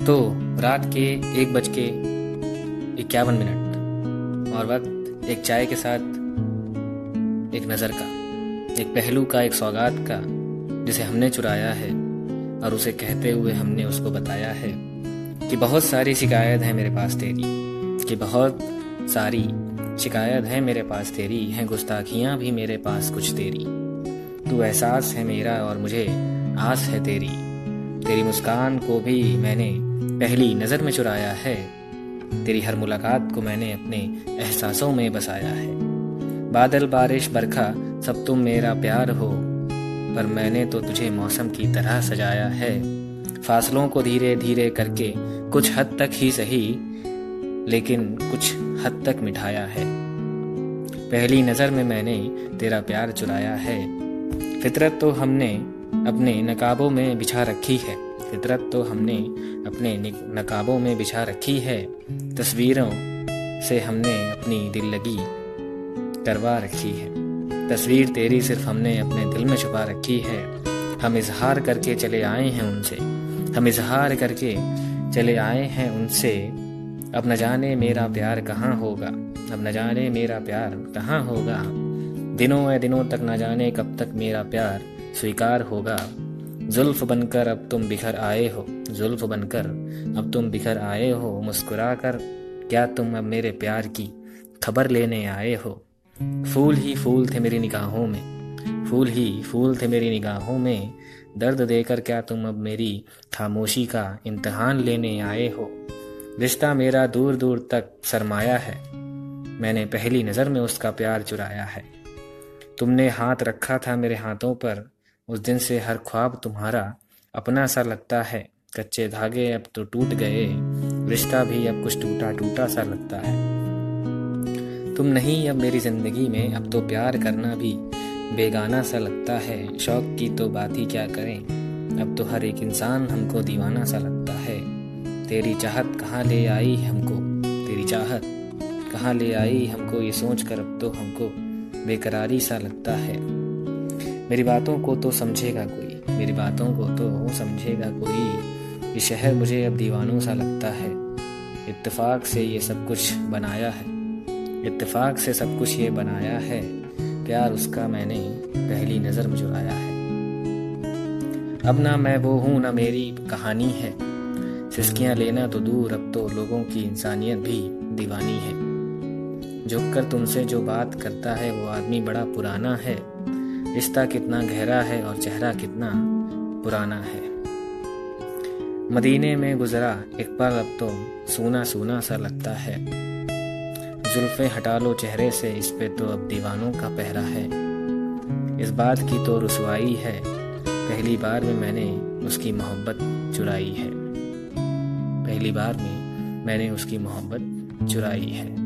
तो रात के एक बज के इक्यावन मिनट और वक्त एक चाय के साथ एक नज़र का, एक पहलू का, एक सौगात का, जिसे हमने चुराया है और उसे कहते हुए हमने उसको बताया है कि बहुत सारी शिकायत है मेरे पास तेरी, कि बहुत सारी शिकायत है मेरे पास तेरी, हैं गुस्ताखियाँ भी मेरे पास कुछ तेरी। तू एहसास है मेरा और मुझे आस है तेरी। तेरी मुस्कान को भी मैंने पहली नज़र में चुराया है। तेरी हर मुलाकात को मैंने अपने एहसासों में बसाया है। बादल, बारिश, बरखा, सब तुम मेरा प्यार हो, पर मैंने तो तुझे मौसम की तरह सजाया है। फासलों को धीरे धीरे करके कुछ हद तक ही सही, लेकिन कुछ हद तक मिठाया है। पहली नज़र में मैंने तेरा प्यार चुराया है। फितरत तो हमने अपने नकाबों में बिछा रखी है। फितरत तो हमने अपने नकाबों में बिछा रखी है। तस्वीरों से हमने अपनी दिल लगी करवा रखी है। तस्वीर तेरी सिर्फ़ हमने अपने दिल में छुपा रखी है। हम इजहार करके चले आए हैं उनसे। हम इजहार करके चले आए हैं उनसे। अब न जाने मेरा प्यार कहाँ होगा। अब न जाने मेरा प्यार कहाँ होगा। दिनों ए दिनों तक न जाने कब तक मेरा प्यार स्वीकार होगा। जुल्फ बनकर अब तुम बिखर आए हो। जुल्फ बनकर अब तुम बिखर आए हो। मुस्कुरा कर क्या तुम अब मेरे प्यार की खबर लेने आए हो? फूल ही फूल थे मेरी निगाहों में। फूल ही फूल थे मेरी निगाहों में। दर्द देकर क्या तुम अब मेरी खामोशी का इम्तहान लेने आए हो? रिश्ता मेरा दूर दूर तक सरमाया है। मैंने पहली नज़र में उसका प्यार चुराया है। तुमने हाथ रखा था मेरे हाथों पर। उस दिन से हर ख्वाब तुम्हारा अपना सा लगता है। कच्चे धागे अब तो टूट गए, रिश्ता भी अब कुछ टूटा टूटा सा लगता है। तुम नहीं अब मेरी ज़िंदगी में, अब तो प्यार करना भी बेगाना सा लगता है। शौक की तो बात ही क्या करें, अब तो हर एक इंसान हमको दीवाना सा लगता है। तेरी चाहत कहाँ ले आई हमको, तेरी चाहत कहाँ ले आई हमको, ये सोच कर अब तो हमको बेकरारी सा लगता है। मेरी बातों को तो समझेगा कोई, मेरी बातों को तो समझेगा कोई। ये शहर मुझे अब दीवानों सा लगता है। इत्तेफाक से ये सब कुछ बनाया है। इत्तेफाक से सब कुछ ये बनाया है। प्यार उसका मैंने पहली नज़र में चुराया है। अब ना मैं वो हूँ, ना मेरी कहानी है। सिस्कियाँ लेना तो दूर, अब तो लोगों की इंसानियत भी दीवानी है। झुक कर तुमसे जो बात करता है, वो आदमी बड़ा पुराना है। रिश्ता कितना गहरा है और चेहरा कितना पुराना है। मदीने में गुजरा, एक पल अब तो सूना सूना सा लगता है। जुल्फे हटा लो चेहरे से, इस पे तो अब दीवानों का पहरा है। इस बात की तो रसवाई है, पहली बार में मैंने उसकी मोहब्बत चुराई है। पहली बार में मैंने उसकी मोहब्बत चुराई है।